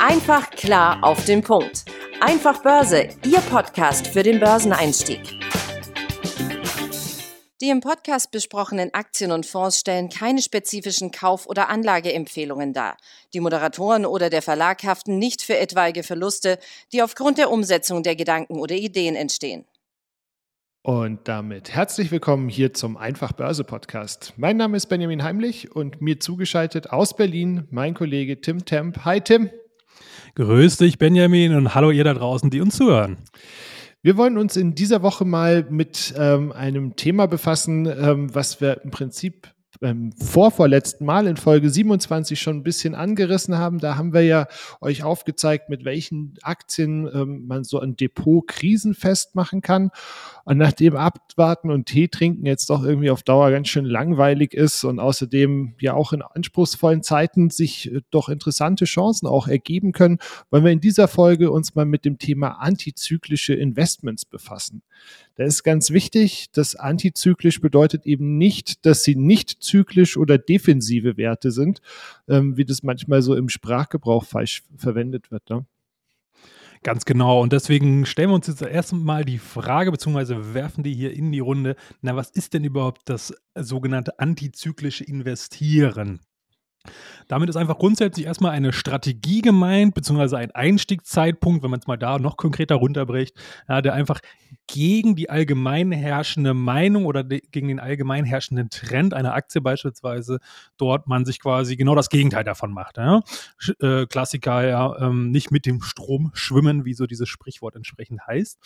Einfach klar auf den Punkt. Einfach Börse, Ihr Podcast für den Börseneinstieg. Die im Podcast besprochenen Aktien und Fonds stellen keine spezifischen Kauf- oder Anlageempfehlungen dar. Die Moderatoren oder der Verlag haften nicht für etwaige Verluste, die aufgrund der Umsetzung der Gedanken oder Ideen entstehen. Und damit herzlich willkommen hier zum Einfach Börse Podcast. Mein Name ist Benjamin Heimlich und mir zugeschaltet aus Berlin mein Kollege Tim Temp. Hi Tim. Grüß dich, Benjamin, und hallo ihr da draußen, die uns zuhören. Wir wollen uns in dieser Woche mal mit ähm, einem Thema befassen, ähm, was wir im Prinzip beim vorvorletzten Mal in Folge 27 schon ein bisschen angerissen haben. Da haben wir ja euch aufgezeigt, mit welchen Aktien ähm, man so ein Depot krisenfest machen kann. Und nachdem Abwarten und Tee trinken jetzt doch irgendwie auf Dauer ganz schön langweilig ist und außerdem ja auch in anspruchsvollen Zeiten sich äh, doch interessante Chancen auch ergeben können, wollen wir in dieser Folge uns mal mit dem Thema antizyklische Investments befassen. Da ist ganz wichtig, dass antizyklisch bedeutet eben nicht, dass sie nicht zyklisch oder defensive Werte sind, ähm, wie das manchmal so im Sprachgebrauch falsch verwendet wird. Ne? Ganz genau. Und deswegen stellen wir uns jetzt erstmal die Frage, beziehungsweise werfen die hier in die Runde, na, was ist denn überhaupt das sogenannte antizyklische Investieren? Damit ist einfach grundsätzlich erstmal eine Strategie gemeint, beziehungsweise ein Einstiegszeitpunkt, wenn man es mal da noch konkreter runterbricht, ja, der einfach gegen die allgemein herrschende Meinung oder gegen den allgemein herrschenden Trend einer Aktie beispielsweise dort man sich quasi genau das Gegenteil davon macht. Ja. Äh, Klassiker, ja, ähm, nicht mit dem Strom schwimmen, wie so dieses Sprichwort entsprechend heißt.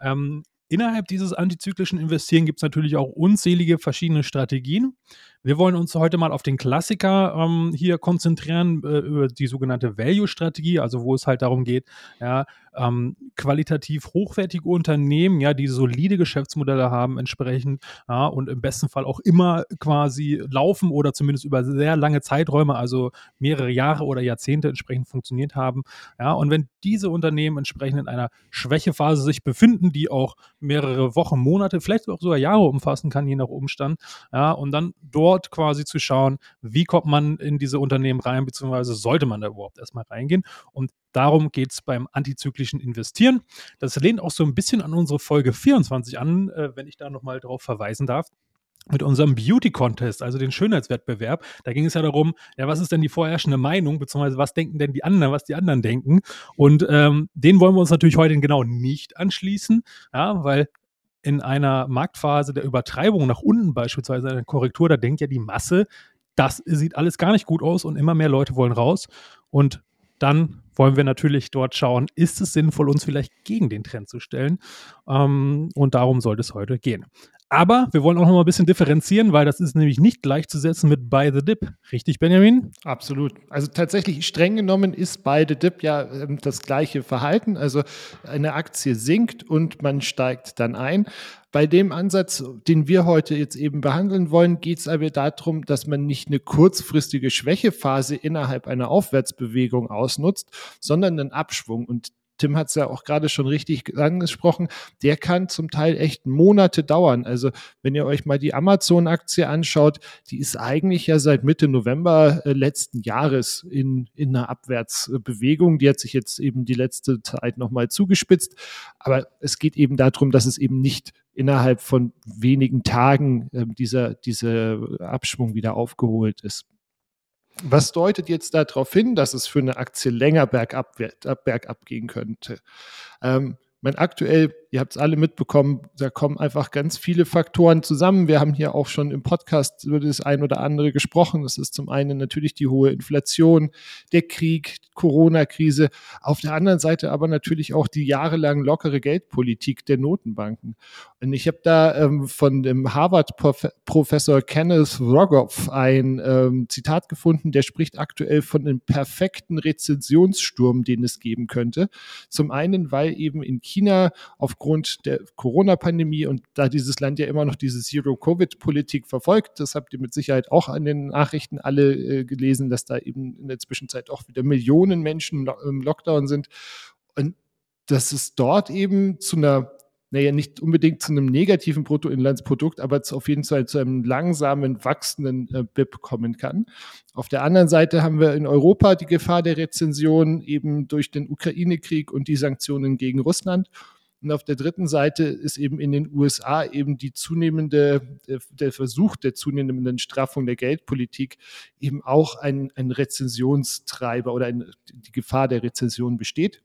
Ähm, Innerhalb dieses antizyklischen Investieren gibt es natürlich auch unzählige verschiedene Strategien. Wir wollen uns heute mal auf den Klassiker ähm, hier konzentrieren, äh, über die sogenannte Value-Strategie, also wo es halt darum geht, ja, ähm, qualitativ hochwertige Unternehmen, ja, die solide Geschäftsmodelle haben entsprechend, ja, und im besten Fall auch immer quasi laufen oder zumindest über sehr lange Zeiträume, also mehrere Jahre oder Jahrzehnte entsprechend funktioniert haben. Ja, und wenn diese Unternehmen entsprechend in einer Schwächephase sich befinden, die auch mehrere Wochen, Monate, vielleicht auch sogar Jahre umfassen kann, je nach Umstand, ja, und dann dort quasi zu schauen, wie kommt man in diese Unternehmen rein, beziehungsweise sollte man da überhaupt erstmal reingehen. Und Darum geht es beim antizyklischen Investieren. Das lehnt auch so ein bisschen an unsere Folge 24 an, äh, wenn ich da nochmal drauf verweisen darf mit unserem Beauty Contest, also den Schönheitswettbewerb. Da ging es ja darum, ja, was ist denn die vorherrschende Meinung, beziehungsweise was denken denn die anderen, was die anderen denken. Und ähm, den wollen wir uns natürlich heute genau nicht anschließen, ja, weil in einer Marktphase der Übertreibung nach unten beispielsweise eine Korrektur, da denkt ja die Masse, das sieht alles gar nicht gut aus und immer mehr Leute wollen raus. Und dann wollen wir natürlich dort schauen, ist es sinnvoll, uns vielleicht gegen den Trend zu stellen? Ähm, und darum sollte es heute gehen. Aber wir wollen auch noch mal ein bisschen differenzieren, weil das ist nämlich nicht gleichzusetzen mit Buy the Dip. Richtig, Benjamin? Absolut. Also tatsächlich streng genommen ist Buy the Dip ja ähm, das gleiche Verhalten. Also eine Aktie sinkt und man steigt dann ein. Bei dem Ansatz, den wir heute jetzt eben behandeln wollen, geht es aber darum, dass man nicht eine kurzfristige Schwächephase innerhalb einer Aufwärtsbewegung ausnutzt, sondern einen Abschwung. Und Tim hat es ja auch gerade schon richtig angesprochen, der kann zum Teil echt Monate dauern. Also wenn ihr euch mal die Amazon-Aktie anschaut, die ist eigentlich ja seit Mitte November äh, letzten Jahres in, in einer Abwärtsbewegung. Die hat sich jetzt eben die letzte Zeit nochmal zugespitzt. Aber es geht eben darum, dass es eben nicht innerhalb von wenigen Tagen äh, dieser, dieser Abschwung wieder aufgeholt ist. Was deutet jetzt darauf hin, dass es für eine Aktie länger bergab, bergab gehen könnte? Ähm, mein aktuell Ihr habt es alle mitbekommen, da kommen einfach ganz viele Faktoren zusammen. Wir haben hier auch schon im Podcast über das ein oder andere gesprochen. Das ist zum einen natürlich die hohe Inflation, der Krieg, Corona-Krise. Auf der anderen Seite aber natürlich auch die jahrelang lockere Geldpolitik der Notenbanken. Und ich habe da ähm, von dem Harvard-Professor Kenneth Rogoff ein ähm, Zitat gefunden, der spricht aktuell von einem perfekten Rezessionssturm, den es geben könnte. Zum einen, weil eben in China auf aufgrund der Corona-Pandemie und da dieses Land ja immer noch diese Zero-Covid-Politik verfolgt, das habt ihr mit Sicherheit auch an den Nachrichten alle äh, gelesen, dass da eben in der Zwischenzeit auch wieder Millionen Menschen im Lockdown sind und dass es dort eben zu einer naja, nicht unbedingt zu einem negativen Bruttoinlandsprodukt, aber auf jeden Fall zu einem langsamen, wachsenden äh, BIP kommen kann. Auf der anderen Seite haben wir in Europa die Gefahr der Rezension eben durch den Ukraine-Krieg und die Sanktionen gegen Russland. Und auf der dritten Seite ist eben in den USA eben die zunehmende, der Versuch der zunehmenden Straffung der Geldpolitik eben auch ein, ein Rezensionstreiber oder ein, die Gefahr der Rezession besteht.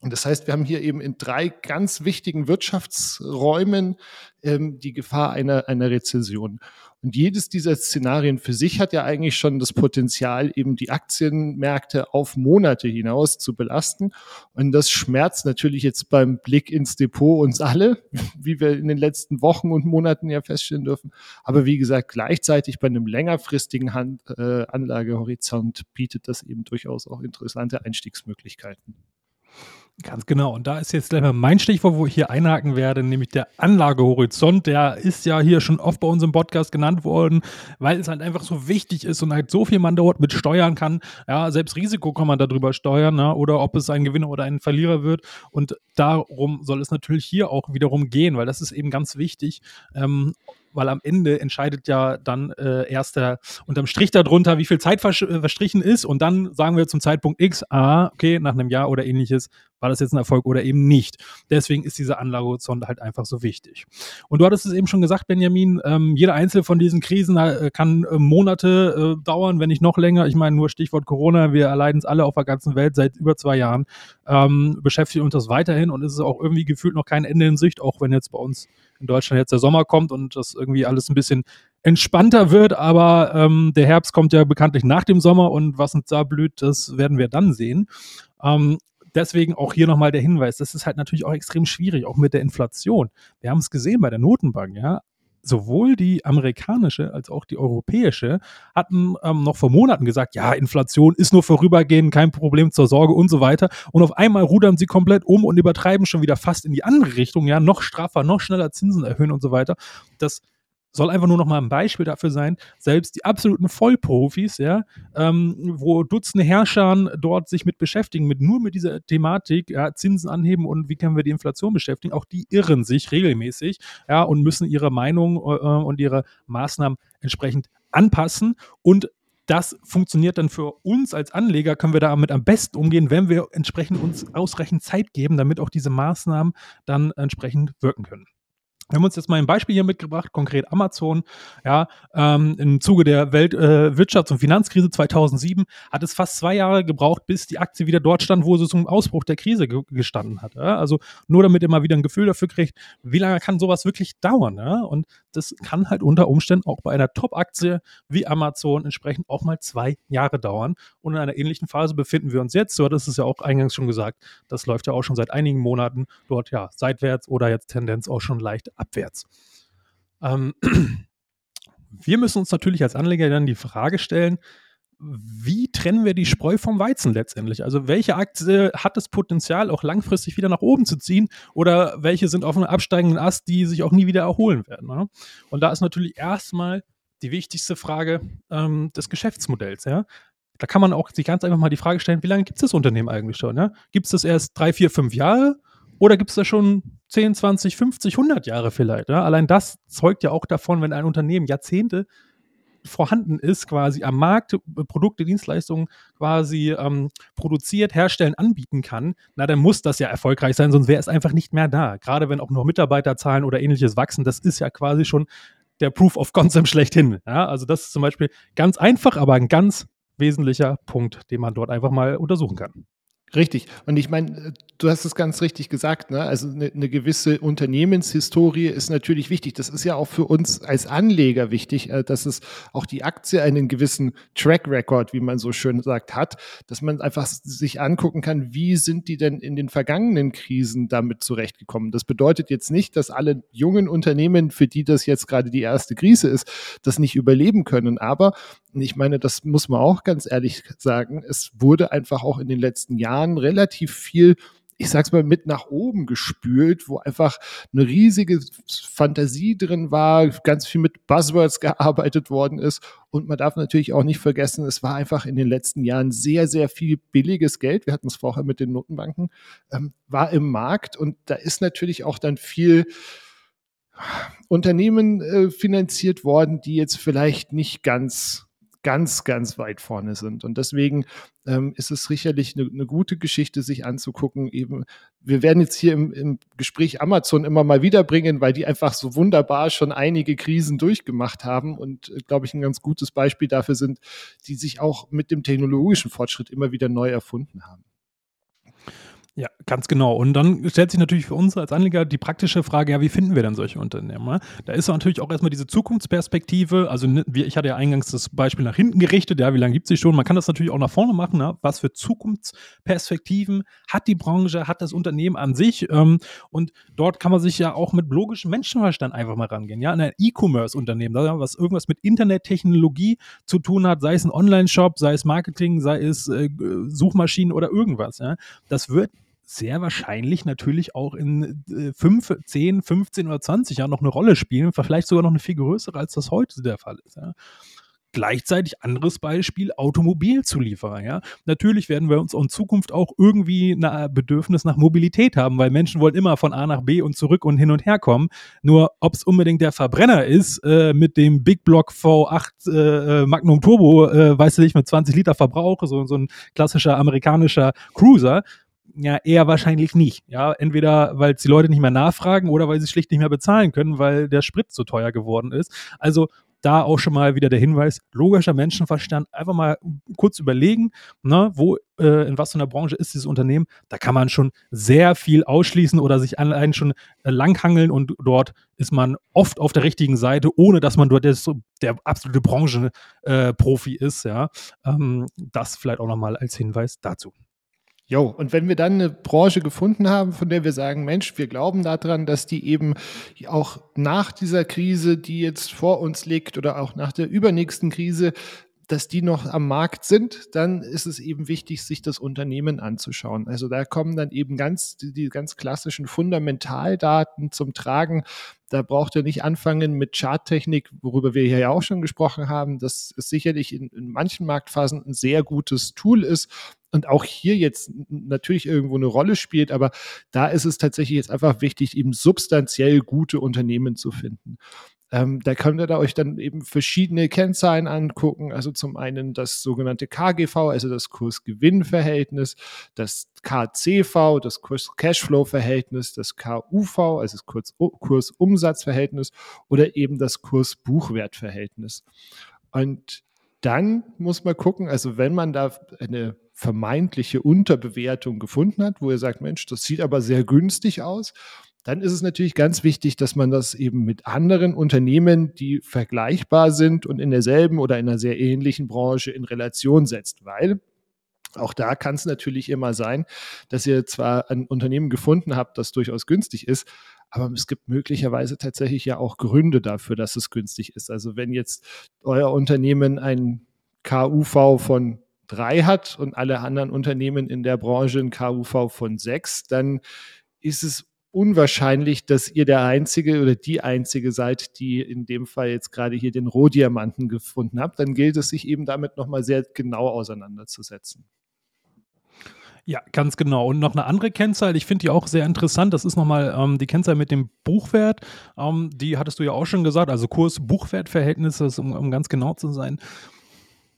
Und das heißt, wir haben hier eben in drei ganz wichtigen Wirtschaftsräumen ähm, die Gefahr einer, einer Rezession. Und jedes dieser Szenarien für sich hat ja eigentlich schon das Potenzial, eben die Aktienmärkte auf Monate hinaus zu belasten. Und das schmerzt natürlich jetzt beim Blick ins Depot uns alle, wie wir in den letzten Wochen und Monaten ja feststellen dürfen. Aber wie gesagt, gleichzeitig bei einem längerfristigen Hand, äh, Anlagehorizont bietet das eben durchaus auch interessante Einstiegsmöglichkeiten. Ganz genau. Und da ist jetzt gleich mal mein Stichwort, wo ich hier einhaken werde, nämlich der Anlagehorizont. Der ist ja hier schon oft bei uns im Podcast genannt worden, weil es halt einfach so wichtig ist und halt so viel man dort mit steuern kann. Ja, selbst Risiko kann man darüber steuern, ne? oder ob es ein Gewinner oder ein Verlierer wird. Und darum soll es natürlich hier auch wiederum gehen, weil das ist eben ganz wichtig. Ähm, weil am Ende entscheidet ja dann äh, erst der unterm Strich darunter, wie viel Zeit äh, verstrichen ist und dann sagen wir zum Zeitpunkt X, ah, okay, nach einem Jahr oder ähnliches, war das jetzt ein Erfolg oder eben nicht. Deswegen ist dieser Anlagehorizont halt einfach so wichtig. Und du hattest es eben schon gesagt, Benjamin, ähm, jede einzelne von diesen Krisen äh, kann äh, Monate äh, dauern, wenn nicht noch länger. Ich meine, nur Stichwort Corona, wir erleiden es alle auf der ganzen Welt seit über zwei Jahren, ähm, beschäftigt uns das weiterhin und es ist auch irgendwie gefühlt noch kein Ende in Sicht, auch wenn jetzt bei uns in Deutschland jetzt der Sommer kommt und das irgendwie alles ein bisschen entspannter wird, aber ähm, der Herbst kommt ja bekanntlich nach dem Sommer und was uns da blüht, das werden wir dann sehen. Ähm, deswegen auch hier nochmal der Hinweis, das ist halt natürlich auch extrem schwierig, auch mit der Inflation. Wir haben es gesehen bei der Notenbank, ja sowohl die amerikanische als auch die europäische hatten ähm, noch vor Monaten gesagt, ja, Inflation ist nur vorübergehend, kein Problem zur Sorge und so weiter. Und auf einmal rudern sie komplett um und übertreiben schon wieder fast in die andere Richtung, ja, noch straffer, noch schneller Zinsen erhöhen und so weiter. Das soll einfach nur noch mal ein Beispiel dafür sein, selbst die absoluten Vollprofis, ja, ähm, wo Dutzende Herrscher dort sich mit beschäftigen, mit nur mit dieser Thematik, ja, Zinsen anheben und wie können wir die Inflation beschäftigen, auch die irren sich regelmäßig, ja, und müssen ihre Meinung äh, und ihre Maßnahmen entsprechend anpassen und das funktioniert dann für uns als Anleger, können wir damit am besten umgehen, wenn wir entsprechend uns ausreichend Zeit geben, damit auch diese Maßnahmen dann entsprechend wirken können. Wir haben uns jetzt mal ein Beispiel hier mitgebracht, konkret Amazon. Ja, ähm, im Zuge der Weltwirtschafts- äh, und Finanzkrise 2007 hat es fast zwei Jahre gebraucht, bis die Aktie wieder dort stand, wo sie zum Ausbruch der Krise ge gestanden hat. Ja? Also nur damit ihr mal wieder ein Gefühl dafür kriegt, wie lange kann sowas wirklich dauern. Ja? Und das kann halt unter Umständen auch bei einer Top-Aktie wie Amazon entsprechend auch mal zwei Jahre dauern. Und in einer ähnlichen Phase befinden wir uns jetzt. So, das ist ja auch eingangs schon gesagt. Das läuft ja auch schon seit einigen Monaten dort ja seitwärts oder jetzt Tendenz auch schon leicht abwärts. Ähm, wir müssen uns natürlich als Anleger dann die Frage stellen, wie trennen wir die Spreu vom Weizen letztendlich? Also welche Aktie hat das Potenzial, auch langfristig wieder nach oben zu ziehen oder welche sind auf einem absteigenden Ast, die sich auch nie wieder erholen werden? Ne? Und da ist natürlich erstmal die wichtigste Frage ähm, des Geschäftsmodells. Ja? Da kann man auch sich ganz einfach mal die Frage stellen, wie lange gibt es das Unternehmen eigentlich schon? Ja? Gibt es das erst drei, vier, fünf Jahre oder gibt es das schon 10, 20, 50, 100 Jahre vielleicht? Ja? Allein das zeugt ja auch davon, wenn ein Unternehmen Jahrzehnte vorhanden ist, quasi am Markt äh, Produkte, Dienstleistungen quasi ähm, produziert, herstellen, anbieten kann, na dann muss das ja erfolgreich sein, sonst wäre es einfach nicht mehr da. Gerade wenn auch noch Mitarbeiterzahlen oder ähnliches wachsen, das ist ja quasi schon der Proof of Concept schlechthin. Ja? Also das ist zum Beispiel ganz einfach, aber ein ganz wesentlicher Punkt, den man dort einfach mal untersuchen kann. Richtig. Und ich meine, du hast es ganz richtig gesagt, ne? Also eine, eine, gewisse Unternehmenshistorie ist natürlich wichtig. Das ist ja auch für uns als Anleger wichtig, äh, dass es auch die Aktie einen gewissen Track Record, wie man so schön sagt, hat, dass man einfach sich angucken kann, wie sind die denn in den vergangenen Krisen damit zurechtgekommen. Das bedeutet jetzt nicht, dass alle jungen Unternehmen, für die das jetzt gerade die erste Krise ist, das nicht überleben können. Aber ich meine, das muss man auch ganz ehrlich sagen, es wurde einfach auch in den letzten Jahren relativ viel ich sag's mal, mit nach oben gespült, wo einfach eine riesige Fantasie drin war, ganz viel mit Buzzwords gearbeitet worden ist. Und man darf natürlich auch nicht vergessen, es war einfach in den letzten Jahren sehr, sehr viel billiges Geld. Wir hatten es vorher mit den Notenbanken, ähm, war im Markt und da ist natürlich auch dann viel Unternehmen äh, finanziert worden, die jetzt vielleicht nicht ganz ganz, ganz weit vorne sind. Und deswegen ähm, ist es sicherlich eine, eine, gute Geschichte, sich anzugucken. Eben, wir werden jetzt hier im, im Gespräch Amazon immer mal wiederbringen, weil die einfach so wunderbar schon einige Krisen durchgemacht haben und, äh, glaube ich, ein ganz gutes Beispiel dafür sind, die sich auch mit dem technologischen Fortschritt immer wieder neu erfunden haben. Ja, ganz genau. Und dann stellt sich natürlich für uns als Anleger die praktische Frage, ja, wie finden wir denn solche Unternehmen? Da ist natürlich auch erstmal diese Zukunftsperspektive. Also ne, ich hatte ja eingangs das Beispiel nach hinten gerichtet, ja, wie lange gibt es sie schon? Man kann das natürlich auch nach vorne machen. Ne? Was für Zukunftsperspektiven hat die Branche, hat das Unternehmen an sich? Ähm, und dort kann man sich ja auch mit logischem Menschenverstand einfach mal rangehen. Ja, ein E-Commerce-Unternehmen, was irgendwas mit Internettechnologie zu tun hat, sei es ein Online-Shop, sei es Marketing, sei es äh, Suchmaschinen oder irgendwas. Ja? Das wird sehr wahrscheinlich natürlich auch in äh, 5, 10, 15 oder 20 Jahren noch eine Rolle spielen, vielleicht sogar noch eine viel größere, als das heute der Fall ist. Ja. Gleichzeitig anderes Beispiel, Automobilzulieferer. Ja. Natürlich werden wir uns in Zukunft auch irgendwie ein Bedürfnis nach Mobilität haben, weil Menschen wollen immer von A nach B und zurück und hin und her kommen. Nur ob es unbedingt der Verbrenner ist äh, mit dem Big Block V8 äh, Magnum Turbo, äh, weißt du nicht, mit 20 Liter Verbrauch, so, so ein klassischer amerikanischer Cruiser, ja, eher wahrscheinlich nicht. Ja, entweder weil die Leute nicht mehr nachfragen oder weil sie schlicht nicht mehr bezahlen können, weil der Sprit so teuer geworden ist. Also da auch schon mal wieder der Hinweis, logischer Menschenverstand, einfach mal kurz überlegen, ne, wo, äh, in was für einer Branche ist dieses Unternehmen. Da kann man schon sehr viel ausschließen oder sich allein schon äh, langhangeln und dort ist man oft auf der richtigen Seite, ohne dass man dort der, der absolute Branchenprofi äh, ist. Ja, ähm, das vielleicht auch nochmal als Hinweis dazu. Jo, und wenn wir dann eine Branche gefunden haben, von der wir sagen, Mensch, wir glauben daran, dass die eben auch nach dieser Krise, die jetzt vor uns liegt oder auch nach der übernächsten Krise, dass die noch am Markt sind, dann ist es eben wichtig, sich das Unternehmen anzuschauen. Also da kommen dann eben ganz die, die ganz klassischen Fundamentaldaten zum Tragen. Da braucht ihr nicht anfangen mit Charttechnik, worüber wir hier ja auch schon gesprochen haben. Das ist sicherlich in, in manchen Marktphasen ein sehr gutes Tool ist, und auch hier jetzt natürlich irgendwo eine Rolle spielt, aber da ist es tatsächlich jetzt einfach wichtig, eben substanziell gute Unternehmen zu finden. Ähm, da könnt ihr da euch dann eben verschiedene Kennzahlen angucken. Also zum einen das sogenannte KGV, also das Kurs-Gewinn-Verhältnis, das KCV, das Kurs-Cashflow-Verhältnis, das KUV, also das Kurs-Umsatz-Verhältnis oder eben das Kurs-Buchwert-Verhältnis. Und dann muss man gucken, also wenn man da eine vermeintliche Unterbewertung gefunden hat, wo ihr sagt, Mensch, das sieht aber sehr günstig aus, dann ist es natürlich ganz wichtig, dass man das eben mit anderen Unternehmen, die vergleichbar sind und in derselben oder in einer sehr ähnlichen Branche in Relation setzt, weil auch da kann es natürlich immer sein, dass ihr zwar ein Unternehmen gefunden habt, das durchaus günstig ist, aber es gibt möglicherweise tatsächlich ja auch Gründe dafür, dass es günstig ist. Also wenn jetzt euer Unternehmen ein KUV von drei hat und alle anderen Unternehmen in der Branche ein KUV von sechs, dann ist es unwahrscheinlich, dass ihr der Einzige oder die Einzige seid, die in dem Fall jetzt gerade hier den Rohdiamanten gefunden habt. Dann gilt es sich eben damit nochmal sehr genau auseinanderzusetzen. Ja, ganz genau. Und noch eine andere Kennzahl, ich finde die auch sehr interessant. Das ist nochmal ähm, die Kennzahl mit dem Buchwert. Ähm, die hattest du ja auch schon gesagt, also Kurs-Buchwert-Verhältnis, um, um ganz genau zu sein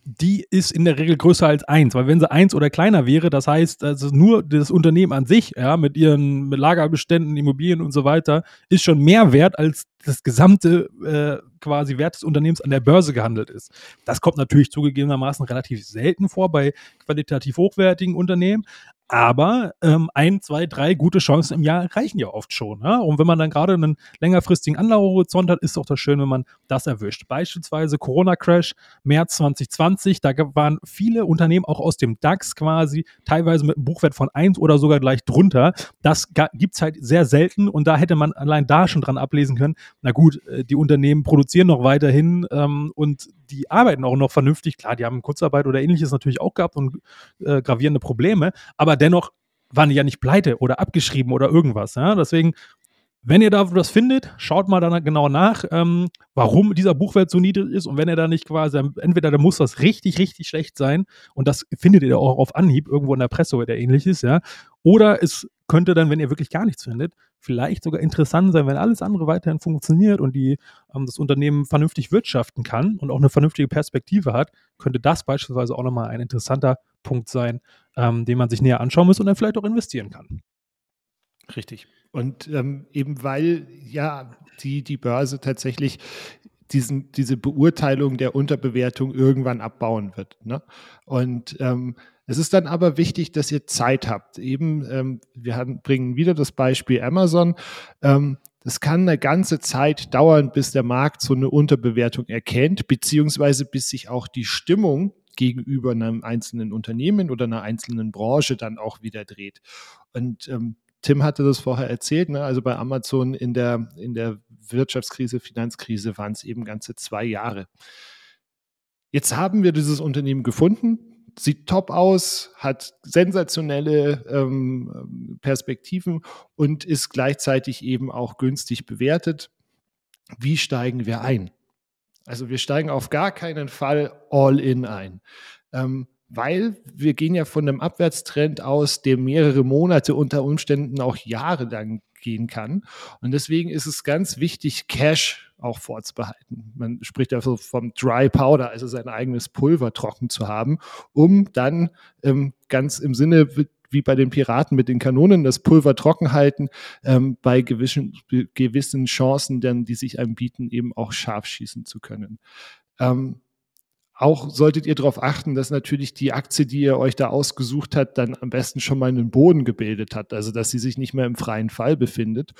die ist in der Regel größer als eins, weil wenn sie eins oder kleiner wäre, das heißt, also nur das Unternehmen an sich, ja, mit ihren Lagerbeständen, Immobilien und so weiter, ist schon mehr wert als das gesamte äh, quasi Wert des Unternehmens an der Börse gehandelt ist. Das kommt natürlich zugegebenermaßen relativ selten vor bei qualitativ hochwertigen Unternehmen, aber ähm, ein, zwei, drei gute Chancen im Jahr reichen ja oft schon. Ja? Und wenn man dann gerade einen längerfristigen Anlagehorizont hat, ist doch das schön, wenn man das erwischt. Beispielsweise Corona-Crash, März 2020, da waren viele Unternehmen auch aus dem DAX quasi, teilweise mit einem Buchwert von eins oder sogar gleich drunter. Das gibt es halt sehr selten und da hätte man allein da schon dran ablesen können, na gut, äh, die Unternehmen produzieren noch weiterhin ähm, und die arbeiten auch noch vernünftig. Klar, die haben Kurzarbeit oder ähnliches natürlich auch gehabt und äh, gravierende Probleme, aber dennoch waren die ja nicht pleite oder abgeschrieben oder irgendwas. Ja? Deswegen wenn ihr da was findet, schaut mal dann genau nach, ähm, warum dieser Buchwert so niedrig ist. Und wenn er da nicht quasi, entweder da muss das richtig, richtig schlecht sein und das findet ihr auch auf Anhieb irgendwo in der Presse oder ähnliches, ja. Oder es könnte dann, wenn ihr wirklich gar nichts findet, vielleicht sogar interessant sein, wenn alles andere weiterhin funktioniert und die, ähm, das Unternehmen vernünftig wirtschaften kann und auch eine vernünftige Perspektive hat, könnte das beispielsweise auch nochmal ein interessanter Punkt sein, ähm, den man sich näher anschauen muss und dann vielleicht auch investieren kann. Richtig. Und ähm, eben weil ja die, die Börse tatsächlich diesen, diese Beurteilung der Unterbewertung irgendwann abbauen wird. Ne? Und ähm, es ist dann aber wichtig, dass ihr Zeit habt. Eben, ähm, wir haben, bringen wieder das Beispiel Amazon. Ähm, das kann eine ganze Zeit dauern, bis der Markt so eine Unterbewertung erkennt, beziehungsweise bis sich auch die Stimmung gegenüber einem einzelnen Unternehmen oder einer einzelnen Branche dann auch wieder dreht. Und ähm, Tim hatte das vorher erzählt, ne? also bei Amazon in der, in der Wirtschaftskrise, Finanzkrise waren es eben ganze zwei Jahre. Jetzt haben wir dieses Unternehmen gefunden, sieht top aus, hat sensationelle ähm, Perspektiven und ist gleichzeitig eben auch günstig bewertet. Wie steigen wir ein? Also wir steigen auf gar keinen Fall all in ein. Ähm, weil wir gehen ja von einem Abwärtstrend aus, der mehrere Monate unter Umständen auch Jahre lang gehen kann. Und deswegen ist es ganz wichtig, Cash auch vorzubehalten. Man spricht also vom Dry Powder, also sein eigenes Pulver trocken zu haben, um dann ähm, ganz im Sinne wie bei den Piraten mit den Kanonen das Pulver trocken halten, ähm, bei gewissen, gewissen Chancen, dann, die sich einem bieten, eben auch scharf schießen zu können. Ähm, auch solltet ihr darauf achten, dass natürlich die Aktie, die ihr euch da ausgesucht habt, dann am besten schon mal einen Boden gebildet hat, also dass sie sich nicht mehr im freien Fall befindet.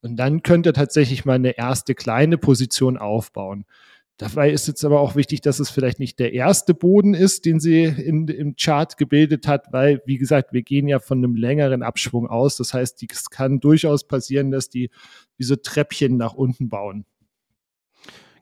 Und dann könnt ihr tatsächlich mal eine erste kleine Position aufbauen. Dabei ist jetzt aber auch wichtig, dass es vielleicht nicht der erste Boden ist, den sie in, im Chart gebildet hat, weil, wie gesagt, wir gehen ja von einem längeren Abschwung aus. Das heißt, es kann durchaus passieren, dass die wie so Treppchen nach unten bauen.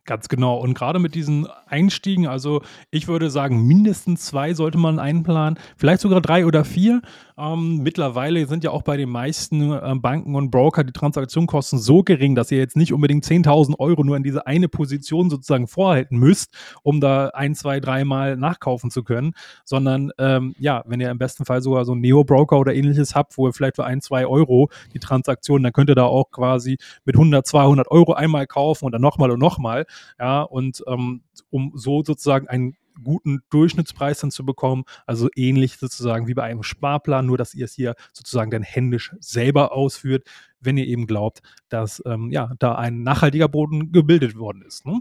Ganz genau. Und gerade mit diesen Einstiegen, also ich würde sagen, mindestens zwei sollte man einplanen, vielleicht sogar drei oder vier. Ähm, mittlerweile sind ja auch bei den meisten äh, Banken und Broker die Transaktionskosten so gering, dass ihr jetzt nicht unbedingt 10.000 Euro nur in diese eine Position sozusagen vorhalten müsst, um da ein, zwei, dreimal nachkaufen zu können, sondern ähm, ja, wenn ihr im besten Fall sogar so einen Neo-Broker oder ähnliches habt, wo ihr vielleicht für ein, zwei Euro die Transaktion, dann könnt ihr da auch quasi mit 100, 200 Euro einmal kaufen und dann nochmal und nochmal. Ja, und ähm, um so sozusagen einen guten Durchschnittspreis dann zu bekommen. Also ähnlich sozusagen wie bei einem Sparplan, nur dass ihr es hier sozusagen dann händisch selber ausführt, wenn ihr eben glaubt, dass ähm, ja, da ein nachhaltiger Boden gebildet worden ist. Ne?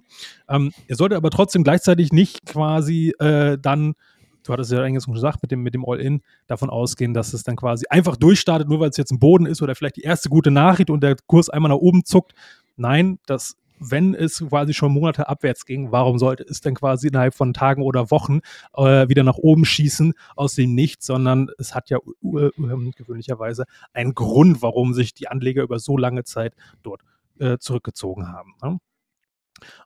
Ähm, ihr solltet aber trotzdem gleichzeitig nicht quasi äh, dann du hattest ja eigentlich schon gesagt, mit dem, mit dem All-In davon ausgehen, dass es dann quasi einfach durchstartet, nur weil es jetzt ein Boden ist oder vielleicht die erste gute Nachricht und der Kurs einmal nach oben zuckt. Nein, das wenn es quasi schon Monate abwärts ging, warum sollte es denn quasi innerhalb von Tagen oder Wochen äh, wieder nach oben schießen aus dem Nichts, sondern es hat ja äh, gewöhnlicherweise einen Grund, warum sich die Anleger über so lange Zeit dort äh, zurückgezogen haben. Ne?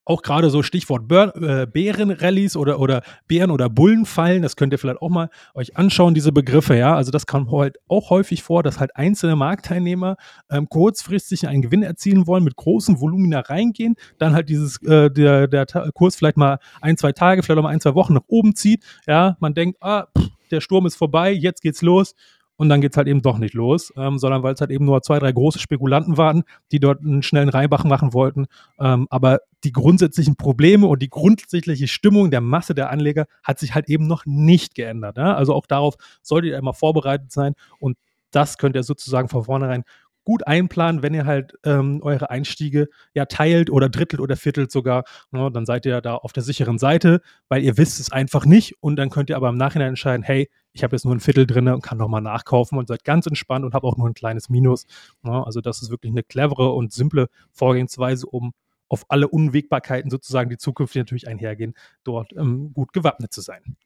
Auch gerade so Stichwort äh, Bärenrallies oder, oder Bären- oder Bullenfallen, das könnt ihr vielleicht auch mal euch anschauen, diese Begriffe, ja. Also das kommt halt auch häufig vor, dass halt einzelne Marktteilnehmer ähm, kurzfristig einen Gewinn erzielen wollen, mit großen Volumina reingehen, dann halt dieses, äh, der, der Kurs vielleicht mal ein, zwei Tage, vielleicht auch mal ein, zwei Wochen nach oben zieht, ja. Man denkt, ah, pff, der Sturm ist vorbei, jetzt geht's los und dann geht es halt eben doch nicht los, ähm, sondern weil es halt eben nur zwei, drei große Spekulanten waren, die dort einen schnellen Reibach machen wollten. Ähm, aber die grundsätzlichen Probleme und die grundsätzliche Stimmung der Masse der Anleger hat sich halt eben noch nicht geändert. Ja? Also auch darauf solltet ihr immer vorbereitet sein und das könnt ihr sozusagen von vornherein gut einplanen, wenn ihr halt ähm, eure Einstiege ja teilt oder drittelt oder viertelt sogar. Ne, dann seid ihr da auf der sicheren Seite, weil ihr wisst es einfach nicht und dann könnt ihr aber im Nachhinein entscheiden, hey, ich habe jetzt nur ein Viertel drin und kann nochmal nachkaufen und seid ganz entspannt und habe auch nur ein kleines Minus. Ne, also das ist wirklich eine clevere und simple Vorgehensweise, um auf alle Unwägbarkeiten sozusagen, die zukünftig natürlich einhergehen, dort ähm, gut gewappnet zu sein.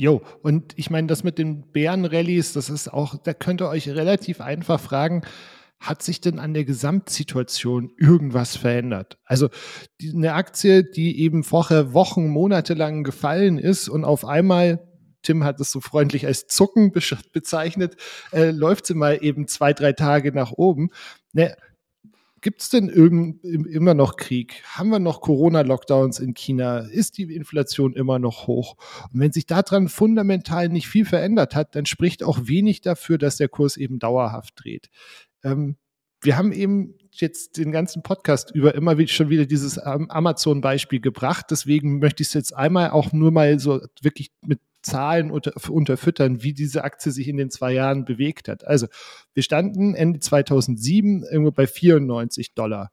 Jo, und ich meine, das mit den Bärenrallies, das ist auch, da könnt ihr euch relativ einfach fragen, hat sich denn an der Gesamtsituation irgendwas verändert? Also die, eine Aktie, die eben vorher Wochen, Monate lang gefallen ist und auf einmal Tim hat es so freundlich als Zucken be bezeichnet, äh, läuft sie mal eben zwei, drei Tage nach oben. Ne, Gibt es denn irgend, immer noch Krieg? Haben wir noch Corona-Lockdowns in China? Ist die Inflation immer noch hoch? Und wenn sich daran fundamental nicht viel verändert hat, dann spricht auch wenig dafür, dass der Kurs eben dauerhaft dreht. Ähm, wir haben eben jetzt den ganzen Podcast über immer schon wieder dieses Amazon Beispiel gebracht. Deswegen möchte ich es jetzt einmal auch nur mal so wirklich mit Zahlen unter, unterfüttern, wie diese Aktie sich in den zwei Jahren bewegt hat. Also wir standen Ende 2007 irgendwo bei 94 Dollar.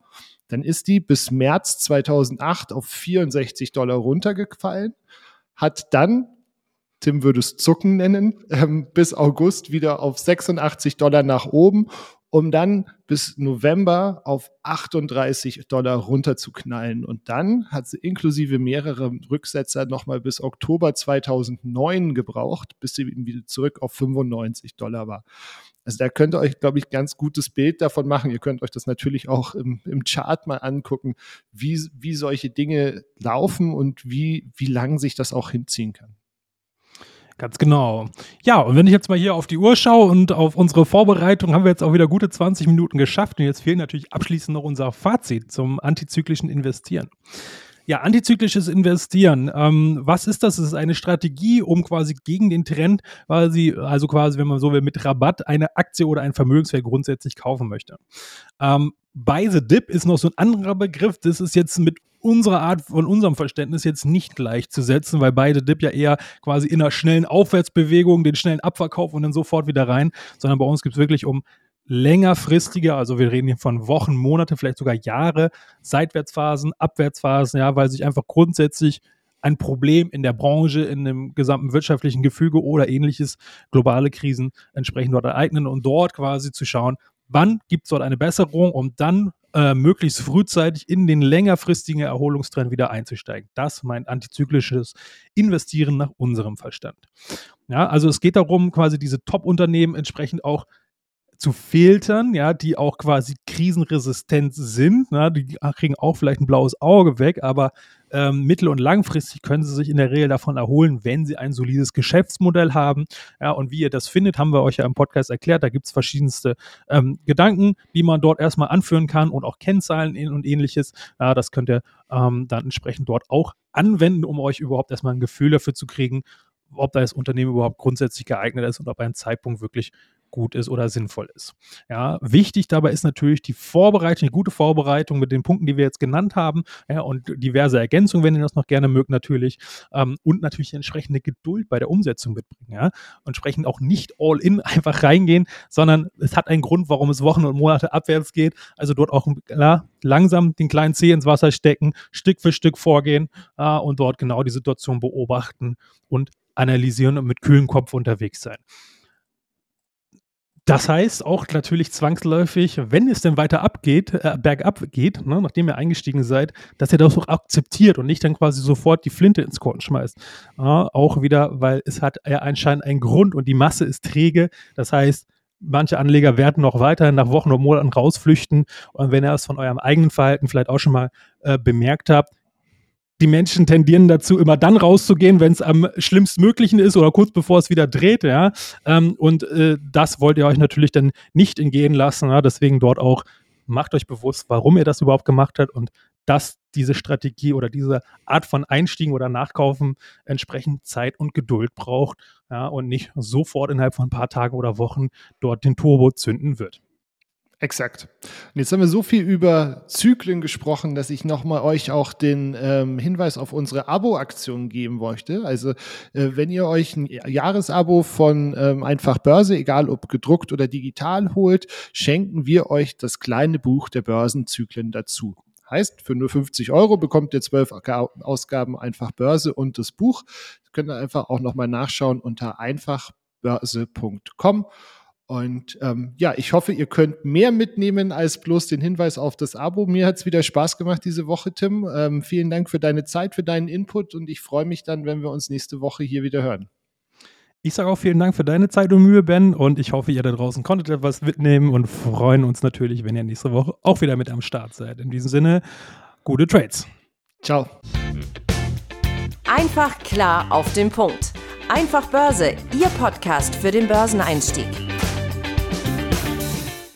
Dann ist die bis März 2008 auf 64 Dollar runtergefallen, hat dann Tim würde es Zucken nennen, ähm, bis August wieder auf 86 Dollar nach oben um dann bis November auf 38 Dollar runterzuknallen. Und dann hat sie inklusive mehrerer Rücksetzer nochmal bis Oktober 2009 gebraucht, bis sie wieder zurück auf 95 Dollar war. Also da könnt ihr euch, glaube ich, ganz gutes Bild davon machen. Ihr könnt euch das natürlich auch im, im Chart mal angucken, wie, wie solche Dinge laufen und wie, wie lang sich das auch hinziehen kann. Ganz genau. Ja, und wenn ich jetzt mal hier auf die Uhr schaue und auf unsere Vorbereitung, haben wir jetzt auch wieder gute 20 Minuten geschafft. Und jetzt fehlt natürlich abschließend noch unser Fazit zum antizyklischen Investieren. Ja, antizyklisches Investieren. Ähm, was ist das? Es ist eine Strategie, um quasi gegen den Trend, quasi, also quasi, wenn man so will, mit Rabatt eine Aktie oder ein Vermögenswert grundsätzlich kaufen möchte. Ähm, Buy the Dip ist noch so ein anderer Begriff. Das ist jetzt mit unserer Art, von unserem Verständnis jetzt nicht gleichzusetzen, weil beide Dip ja eher quasi in einer schnellen Aufwärtsbewegung den schnellen Abverkauf und dann sofort wieder rein, sondern bei uns gibt es wirklich um längerfristige, also wir reden hier von Wochen, Monate, vielleicht sogar Jahre, Seitwärtsphasen, Abwärtsphasen, ja, weil sich einfach grundsätzlich ein Problem in der Branche, in dem gesamten wirtschaftlichen Gefüge oder ähnliches, globale Krisen entsprechend dort ereignen und dort quasi zu schauen, wann gibt es dort eine Besserung, um dann äh, möglichst frühzeitig in den längerfristigen Erholungstrend wieder einzusteigen. Das meint antizyklisches Investieren nach unserem Verstand. Ja, also es geht darum, quasi diese Top-Unternehmen entsprechend auch zu filtern, ja, die auch quasi krisenresistent sind. Ja, die kriegen auch vielleicht ein blaues Auge weg, aber ähm, mittel- und langfristig können sie sich in der Regel davon erholen, wenn sie ein solides Geschäftsmodell haben. Ja, und wie ihr das findet, haben wir euch ja im Podcast erklärt. Da gibt es verschiedenste ähm, Gedanken, die man dort erstmal anführen kann und auch Kennzahlen und ähnliches. Ja, das könnt ihr ähm, dann entsprechend dort auch anwenden, um euch überhaupt erstmal ein Gefühl dafür zu kriegen, ob das Unternehmen überhaupt grundsätzlich geeignet ist und ob ein Zeitpunkt wirklich gut ist oder sinnvoll ist. Ja, wichtig dabei ist natürlich die Vorbereitung, die gute Vorbereitung mit den Punkten, die wir jetzt genannt haben, ja, und diverse Ergänzungen, wenn ihr das noch gerne mögt, natürlich, ähm, und natürlich entsprechende Geduld bei der Umsetzung mitbringen. Ja, entsprechend auch nicht all in einfach reingehen, sondern es hat einen Grund, warum es Wochen und Monate abwärts geht. Also dort auch klar, langsam den kleinen Zeh ins Wasser stecken, Stück für Stück vorgehen äh, und dort genau die Situation beobachten und analysieren und mit kühlem Kopf unterwegs sein. Das heißt auch natürlich zwangsläufig, wenn es denn weiter abgeht, äh, bergab geht, ne, nachdem ihr eingestiegen seid, dass ihr das auch akzeptiert und nicht dann quasi sofort die Flinte ins Korn schmeißt. Ja, auch wieder, weil es hat ja anscheinend einen Grund und die Masse ist träge. Das heißt, manche Anleger werden noch weiterhin nach Wochen und Monaten rausflüchten. Und wenn ihr es von eurem eigenen Verhalten vielleicht auch schon mal äh, bemerkt habt, die Menschen tendieren dazu, immer dann rauszugehen, wenn es am schlimmstmöglichen ist oder kurz bevor es wieder dreht, ja. Ähm, und äh, das wollt ihr euch natürlich dann nicht entgehen lassen. Ja? Deswegen dort auch macht euch bewusst, warum ihr das überhaupt gemacht habt und dass diese Strategie oder diese Art von Einstiegen oder Nachkaufen entsprechend Zeit und Geduld braucht ja, und nicht sofort innerhalb von ein paar Tagen oder Wochen dort den Turbo zünden wird. Exakt. Und jetzt haben wir so viel über Zyklen gesprochen, dass ich nochmal euch auch den ähm, Hinweis auf unsere Abo-Aktion geben möchte. Also äh, wenn ihr euch ein Jahresabo von ähm, Einfach Börse, egal ob gedruckt oder digital holt, schenken wir euch das kleine Buch der Börsenzyklen dazu. Heißt, für nur 50 Euro bekommt ihr zwölf Ausgaben Einfach Börse und das Buch. Das könnt ihr einfach auch nochmal nachschauen unter einfachbörse.com. Und ähm, ja, ich hoffe, ihr könnt mehr mitnehmen als bloß den Hinweis auf das Abo. Mir hat es wieder Spaß gemacht diese Woche, Tim. Ähm, vielen Dank für deine Zeit, für deinen Input und ich freue mich dann, wenn wir uns nächste Woche hier wieder hören. Ich sage auch vielen Dank für deine Zeit und Mühe, Ben. Und ich hoffe, ihr da draußen konntet etwas mitnehmen und freuen uns natürlich, wenn ihr nächste Woche auch wieder mit am Start seid. In diesem Sinne, gute Trades. Ciao. Einfach klar auf den Punkt Einfach Börse, Ihr Podcast für den Börseneinstieg.